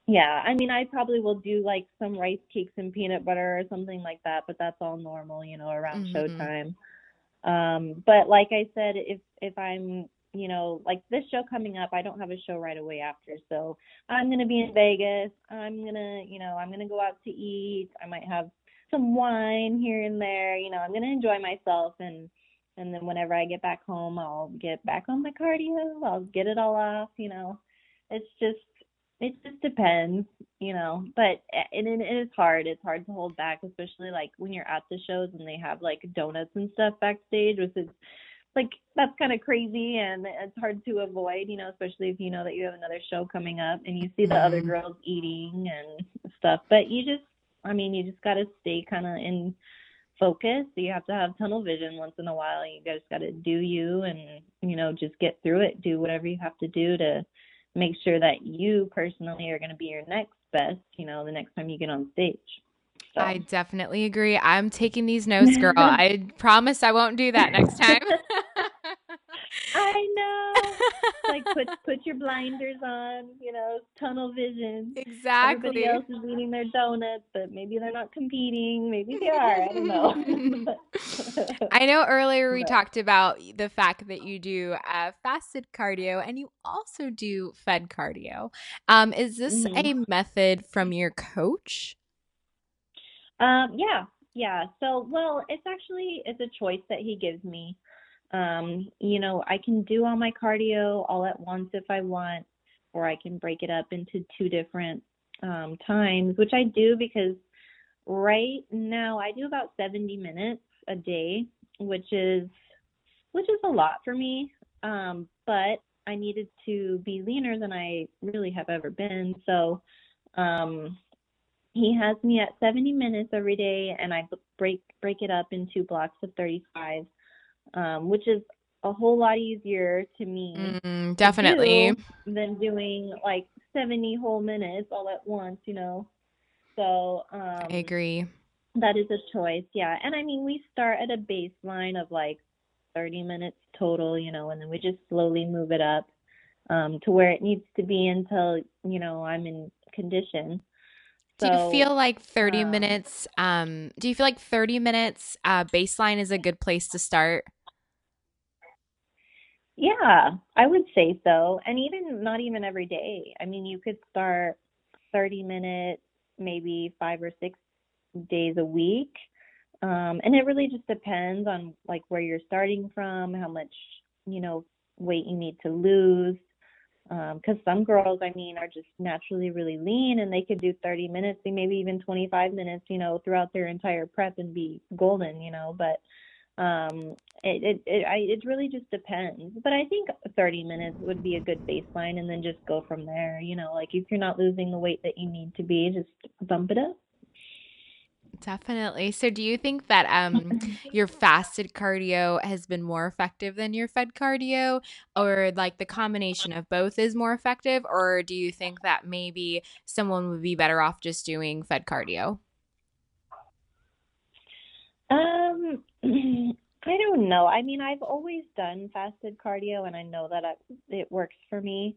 yeah, I mean, I probably will do like some rice cakes and peanut butter or something like that, but that's all normal, you know, around mm-hmm. showtime. Um, but like I said, if if I'm you know, like this show coming up, I don't have a show right away after. So I'm going to be in Vegas. I'm going to, you know, I'm going to go out to eat. I might have some wine here and there. You know, I'm gonna enjoy myself and and then whenever I get back home, I'll get back on my cardio. I'll get it all off. You know, it's just it just depends, you know. But and it is hard. It's hard to hold back, especially like when you're at the shows and they have like donuts and stuff backstage, which is like that's kind of crazy and it's hard to avoid, you know, especially if you know that you have another show coming up and you see the other mm-hmm. girls eating and stuff. But you just, I mean, you just got to stay kind of in focus. You have to have tunnel vision once in a while. You just got to do you and, you know, just get through it. Do whatever you have to do to make sure that you personally are going to be your next best, you know, the next time you get on stage. So. I definitely agree. I'm taking these notes, girl. I promise I won't do that next time. I know. like put put your blinders on, you know, tunnel vision. Exactly. Everybody else is eating their donuts, but maybe they're not competing. Maybe they are. I don't know. I know earlier we but. talked about the fact that you do uh, fasted cardio and you also do fed cardio. Um, is this mm-hmm. a method from your coach? Um, yeah, yeah. So, well, it's actually it's a choice that he gives me. Um, you know, I can do all my cardio all at once if I want, or I can break it up into two different um, times, which I do because right now I do about 70 minutes a day, which is which is a lot for me. Um, but I needed to be leaner than I really have ever been. So um, he has me at 70 minutes every day, and I break break it up into blocks of 35, um, which is a whole lot easier to me. Mm, definitely. Do than doing like 70 whole minutes all at once, you know. So um, I agree. That is a choice, yeah. And I mean, we start at a baseline of like 30 minutes total, you know, and then we just slowly move it up um, to where it needs to be until you know I'm in condition. So, do you feel like 30 um, minutes um do you feel like 30 minutes uh baseline is a good place to start? Yeah, I would say so. And even not even every day. I mean, you could start 30 minutes, maybe 5 or 6 days a week. Um and it really just depends on like where you're starting from, how much, you know, weight you need to lose because um, some girls, I mean, are just naturally really lean and they could do 30 minutes, maybe even 25 minutes, you know, throughout their entire prep and be golden, you know. But um, it it it, I, it really just depends. But I think 30 minutes would be a good baseline, and then just go from there. You know, like if you're not losing the weight that you need to be, just bump it up. Definitely. So do you think that um your fasted cardio has been more effective than your fed cardio or like the combination of both is more effective or do you think that maybe someone would be better off just doing fed cardio? Um I don't know. I mean, I've always done fasted cardio and I know that it works for me.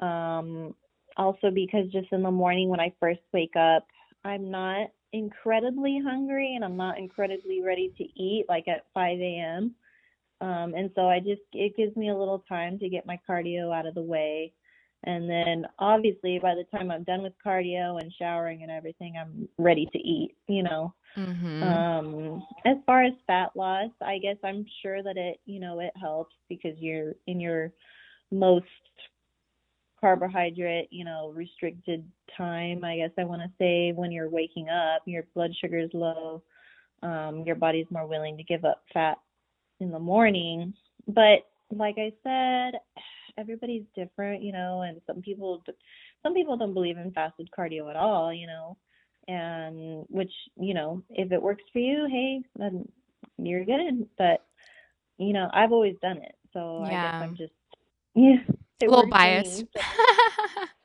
Um also because just in the morning when I first wake up, I'm not incredibly hungry and I'm not incredibly ready to eat like at 5 a.m. Um, and so I just, it gives me a little time to get my cardio out of the way. And then obviously by the time I'm done with cardio and showering and everything, I'm ready to eat, you know. Mm-hmm. Um, as far as fat loss, I guess I'm sure that it, you know, it helps because you're in your most carbohydrate, you know, restricted time, I guess I want to say, when you're waking up, your blood sugar is low, um, your body's more willing to give up fat in the morning. But like I said, everybody's different, you know, and some people some people don't believe in fasted cardio at all, you know. And which, you know, if it works for you, hey, then you're good. But you know, I've always done it. So yeah. I guess I'm just yeah a little biased.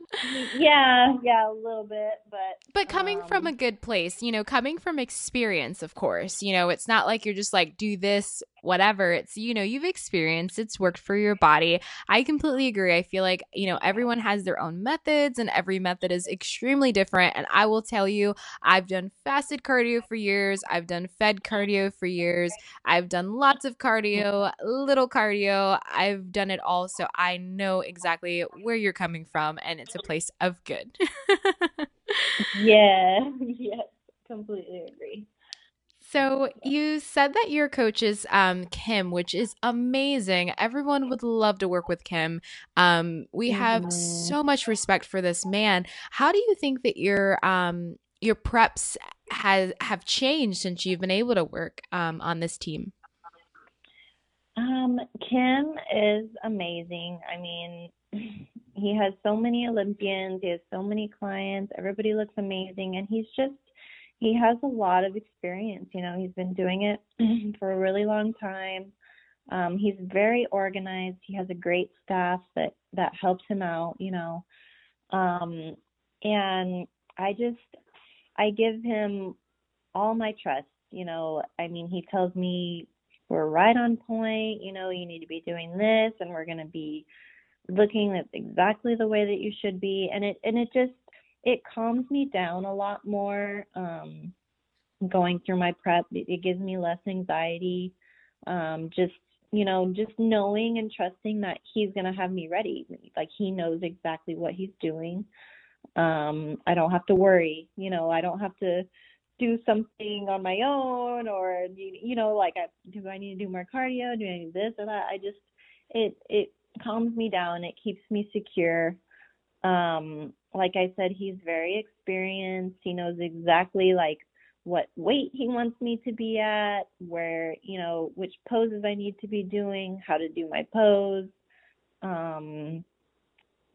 yeah, yeah, a little bit, but but coming um, from a good place, you know, coming from experience, of course, you know, it's not like you're just like do this whatever. It's, you know, you've experienced, it's worked for your body. I completely agree. I feel like, you know, everyone has their own methods and every method is extremely different. And I will tell you, I've done fasted cardio for years, I've done fed cardio for years, I've done lots of cardio, little cardio. I've done it all. So I know exactly where you're coming from and it's a place of good. yeah, yes, completely agree. So you said that your coach is um, Kim, which is amazing. Everyone would love to work with Kim. Um, we have so much respect for this man. How do you think that your um, your preps has have changed since you've been able to work um, on this team? Um, Kim is amazing. I mean, he has so many Olympians, he has so many clients, everybody looks amazing, and he's just he has a lot of experience. You know, he's been doing it for a really long time. Um, he's very organized. He has a great staff that that helps him out, you know. Um, and I just I give him all my trust. You know, I mean, he tells me we're right on point. You know, you need to be doing this, and we're going to be looking exactly the way that you should be. And it and it just it calms me down a lot more. Um, going through my prep, it, it gives me less anxiety. Um, just you know, just knowing and trusting that he's going to have me ready. Like he knows exactly what he's doing. Um, I don't have to worry. You know, I don't have to do something on my own or you know like I, do I need to do more cardio do I need this or that I just it it calms me down it keeps me secure. Um like I said he's very experienced he knows exactly like what weight he wants me to be at where you know which poses I need to be doing how to do my pose um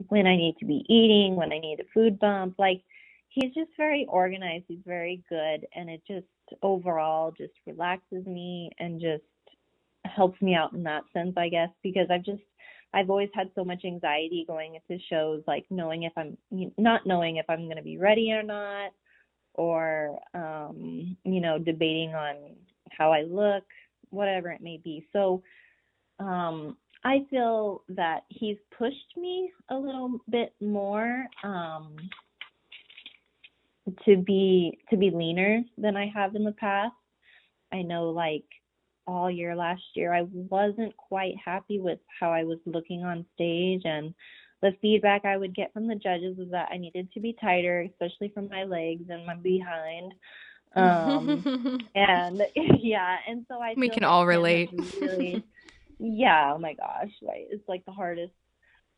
when I need to be eating when I need a food bump like he's just very organized he's very good and it just overall just relaxes me and just helps me out in that sense i guess because i've just i've always had so much anxiety going into shows like knowing if i'm not knowing if i'm going to be ready or not or um you know debating on how i look whatever it may be so um i feel that he's pushed me a little bit more um to be to be leaner than I have in the past. I know like all year last year I wasn't quite happy with how I was looking on stage and the feedback I would get from the judges was that I needed to be tighter, especially from my legs and my behind. Um and yeah, and so I we can like all relate. Really, yeah, oh my gosh, right. It's like the hardest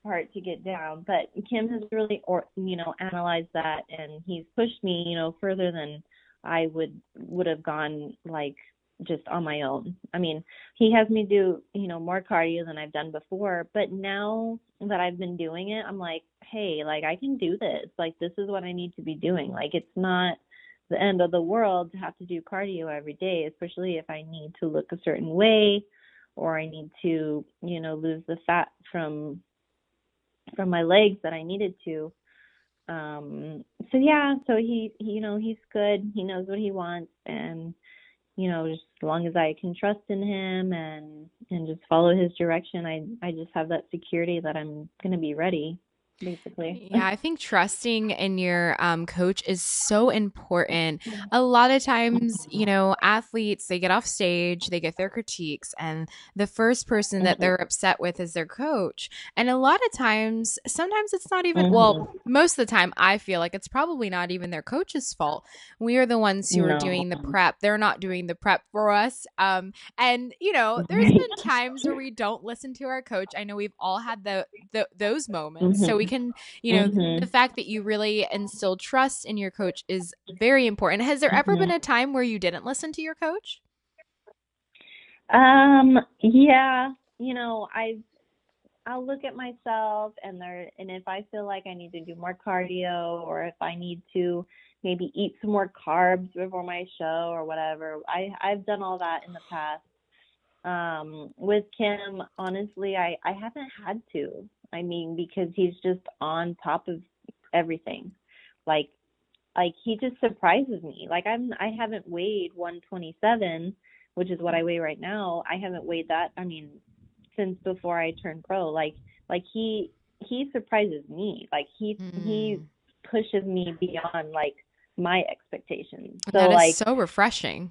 part to get down. But Kim has really, or you know, analyzed that, and he's pushed me, you know, further than I would would have gone like just on my own. I mean, he has me do, you know, more cardio than I've done before, but now that I've been doing it, I'm like, hey, like I can do this. Like this is what I need to be doing. Like it's not the end of the world to have to do cardio every day, especially if I need to look a certain way or I need to, you know, lose the fat from from my legs that I needed to. Um, so yeah, so he, he, you know, he's good. He knows what he wants, and you know, just as long as I can trust in him and and just follow his direction, I I just have that security that I'm gonna be ready, basically. Yeah, I think trusting in your um, coach is so important. A lot of times, you know, athletes, they get off stage, they get their critiques, and the first person that Mhm. they're upset with is their coach. And a lot of times, sometimes it's not even, well, most of the time, I feel like it's probably not even their coach's fault. We are the ones who are doing the prep. They're not doing the prep for us. Um, and, you know, there's been times where we don't listen to our coach. I know we've all had the, the those moments. So we can, you know, Mhm. the fact that you really instill trust in your coach is very important. Has there ever Mhm. been a time where you didn't listen to your coach? Um, yeah, you know, I I'll look at myself and there and if I feel like I need to do more cardio or if I need to maybe eat some more carbs before my show or whatever. I I've done all that in the past. Um, with Kim, honestly, I I haven't had to. I mean, because he's just on top of everything. Like like he just surprises me. Like I'm I haven't weighed 127, which is what I weigh right now. I haven't weighed that. I mean, since before I turned pro. Like like he he surprises me. Like he he Mm. pushes me beyond like my expectations. So that is like so refreshing.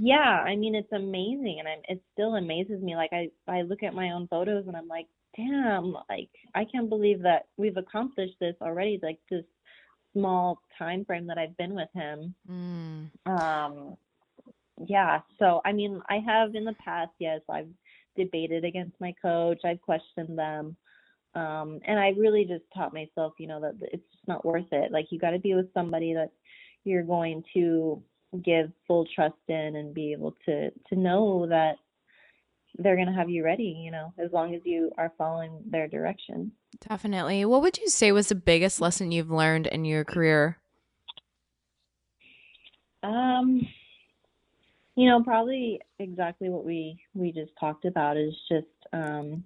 yeah, I mean it's amazing and I'm it still amazes me. Like I I look at my own photos and I'm like, damn, like I can't believe that we've accomplished this already, like this small time frame that I've been with him. Mm. Um yeah, so I mean, I have in the past, yes, I've debated against my coach, I've questioned them. Um, and I really just taught myself, you know, that it's just not worth it. Like you got to be with somebody that you're going to give full trust in and be able to to know that they're going to have you ready, you know, as long as you are following their direction. Definitely. What would you say was the biggest lesson you've learned in your career? Um, you know, probably exactly what we we just talked about is just um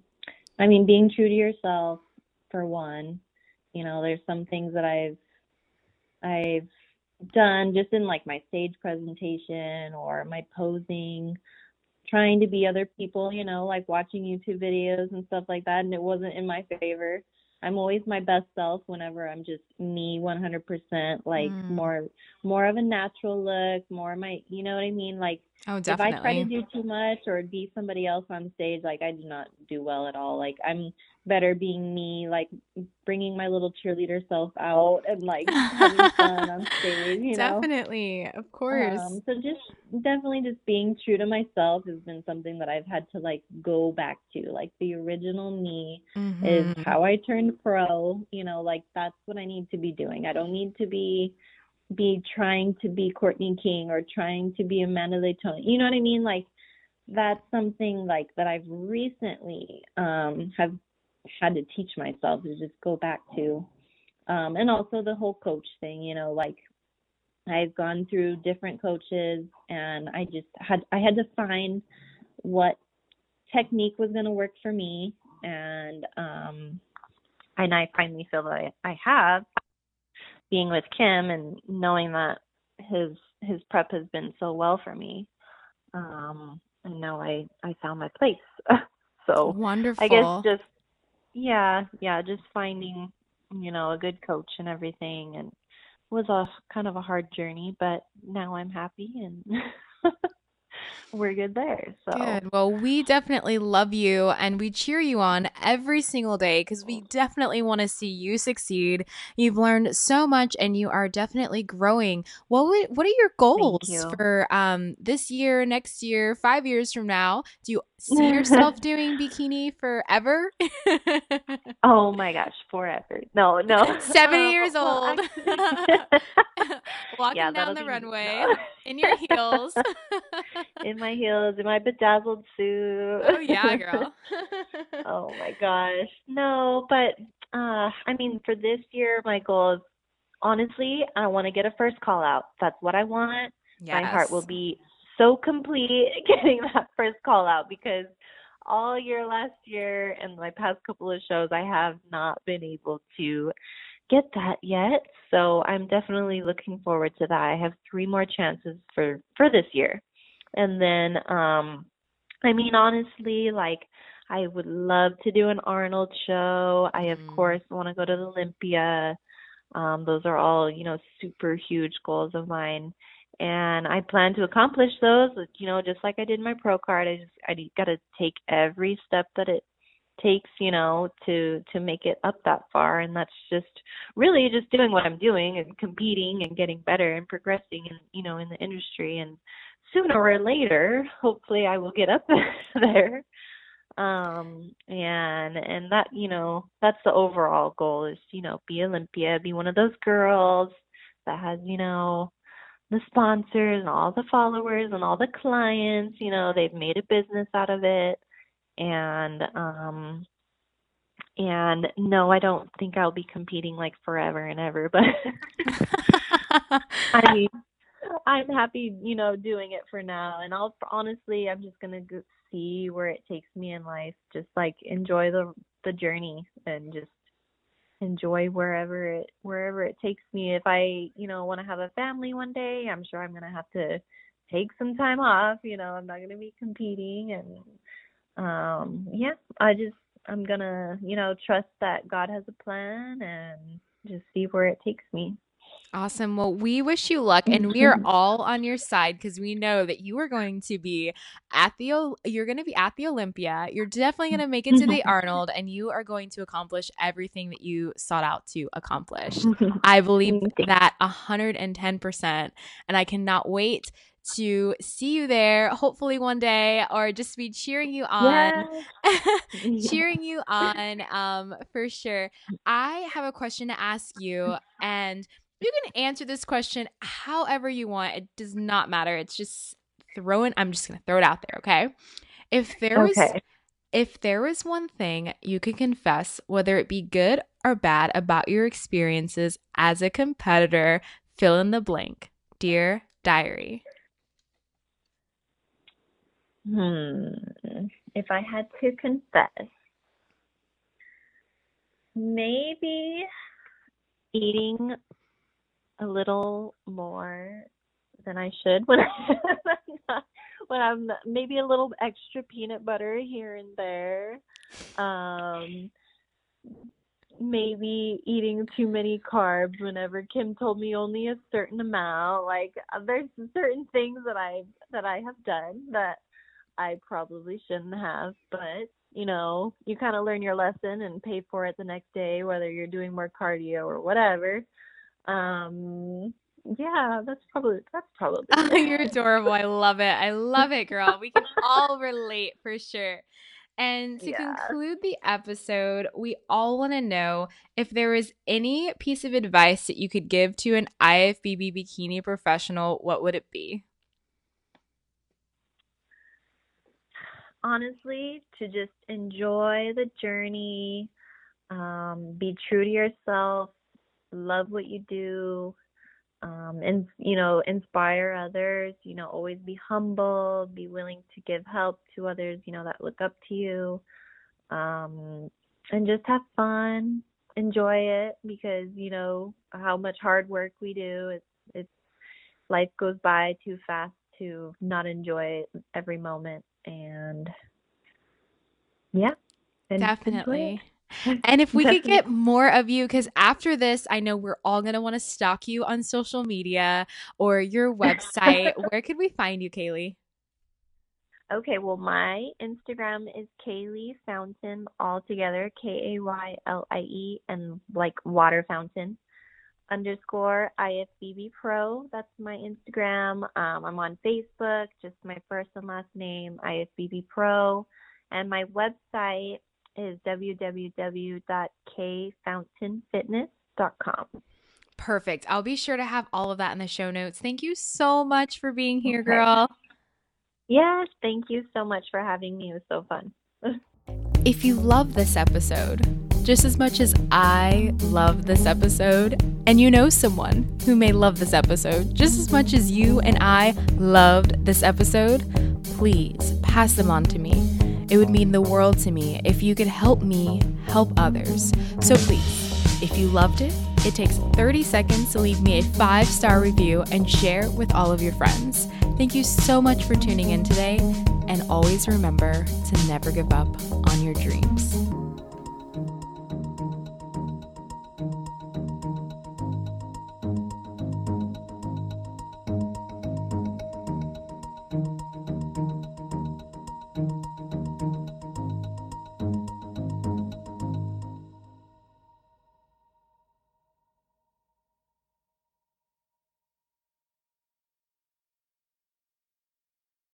I mean, being true to yourself for one. You know, there's some things that I've I've done just in like my stage presentation or my posing trying to be other people, you know, like watching YouTube videos and stuff like that, and it wasn't in my favor. I'm always my best self whenever I'm just me 100%, like mm. more more of a natural look, more my, you know what I mean? Like oh, definitely. if I try to do too much or be somebody else on stage, like I do not do well at all. Like I'm better being me, like bringing my little cheerleader self out and like having fun on stage, you know. Definitely, of course. Um, so just definitely just being true to myself has been something that I've had to like go back to. Like the original me mm-hmm. is how I turned pro, you know, like that's what I need to be doing. I don't need to be be trying to be Courtney King or trying to be Amanda Layton. You know what I mean? Like that's something like that I've recently um have had to teach myself to just go back to. Um, and also the whole coach thing, you know, like I've gone through different coaches and I just had I had to find what technique was going to work for me and um and I finally feel that I, I have being with Kim and knowing that his his prep has been so well for me. Um and now I I found my place. so wonderful. I guess just yeah, yeah, just finding, you know, a good coach and everything and was a kind of a hard journey, but now I'm happy and we're good there. So good. Well, we definitely love you and we cheer you on every single day because we definitely want to see you succeed. You've learned so much and you are definitely growing. What would, what are your goals you. for um this year, next year, five years from now? Do you see yourself doing bikini forever? oh my gosh, forever. No, no. 70 years old. Walking yeah, down the runway in your heels. In my heels, in my bedazzled suit. Oh yeah, girl. oh my gosh. No, but uh I mean for this year my goal is honestly, I want to get a first call out. That's what I want. Yes. My heart will be so complete getting that first call out because all year last year and my past couple of shows I have not been able to get that yet. So I'm definitely looking forward to that. I have three more chances for for this year. And then um I mean honestly like I would love to do an Arnold show. I of mm. course want to go to the Olympia. Um those are all, you know, super huge goals of mine. And I plan to accomplish those, you know, just like I did my pro card. I just I got to take every step that it takes you know to to make it up that far and that's just really just doing what i'm doing and competing and getting better and progressing and you know in the industry and sooner or later hopefully i will get up there. Um and and that you know that's the overall goal is you know be olympia be one of those girls that has you know the sponsors and all the followers and all the clients you know they've made a business out of it. And um and no, I don't think I'll be competing like forever and ever, but I mean, I'm happy, you know, doing it for now. And I'll honestly, I'm just gonna go see where it takes me in life. Just like enjoy the the journey and just enjoy wherever it wherever it takes me. If I, you know, want to have a family one day, I'm sure I'm gonna have to take some time off. You know, I'm not gonna be competing and um yeah i just i'm gonna you know trust that god has a plan and just see where it takes me Awesome. Well, we wish you luck and we are all on your side because we know that you are going to be at the you're going to be at the Olympia. You're definitely going to make it to the Arnold and you are going to accomplish everything that you sought out to accomplish. I believe that 110% and I cannot wait to see you there, hopefully one day, or just be cheering you on. Yeah. cheering you on um, for sure. I have a question to ask you, and you can answer this question however you want. It does not matter. It's just throwing, I'm just going to throw it out there, okay? If there was. If there was one thing you could confess, whether it be good or bad, about your experiences as a competitor, fill in the blank. Dear Diary. Hmm. If I had to confess, maybe eating a little more than I should when I when I'm maybe a little extra peanut butter here and there. Um maybe eating too many carbs whenever Kim told me only a certain amount. Like there's certain things that I that I have done that I probably shouldn't have, but you know, you kind of learn your lesson and pay for it the next day, whether you're doing more cardio or whatever. Um, yeah, that's probably that's probably. Oh, you're adorable. I love it. I love it, girl. We can all relate for sure. And to yeah. conclude the episode, we all want to know if there was any piece of advice that you could give to an IFBB bikini professional, what would it be? honestly to just enjoy the journey, um, be true to yourself, love what you do, um, and you know, inspire others. You know, always be humble, be willing to give help to others. You know, that look up to you, um, and just have fun, enjoy it because you know how much hard work we do. It's it's life goes by too fast to not enjoy every moment and yeah definitely and if we could get more of you, because after this, I know we're all going to want to stalk you on social media or your website. Where could we find you, Kaylie? Okay, well, my Instagram is Kaylie Fountain, all together, K A Y L I E, and like water fountain underscore IFBB Pro. That's my Instagram. Um, I'm on Facebook, just my first and last name, IFBB Pro. And my website is www.kfountainfitness.com. Perfect. I'll be sure to have all of that in the show notes. Thank you so much for being here, girl. Yes, thank you so much for having me. It was so fun. if you love this episode, just as much as I love this episode, and you know someone who may love this episode just as much as you and I loved this episode, please pass them on to me. It would mean the world to me if you could help me help others. So please, if you loved it, it takes 30 seconds to leave me a five star review and share it with all of your friends. Thank you so much for tuning in today, and always remember to never give up on your dreams.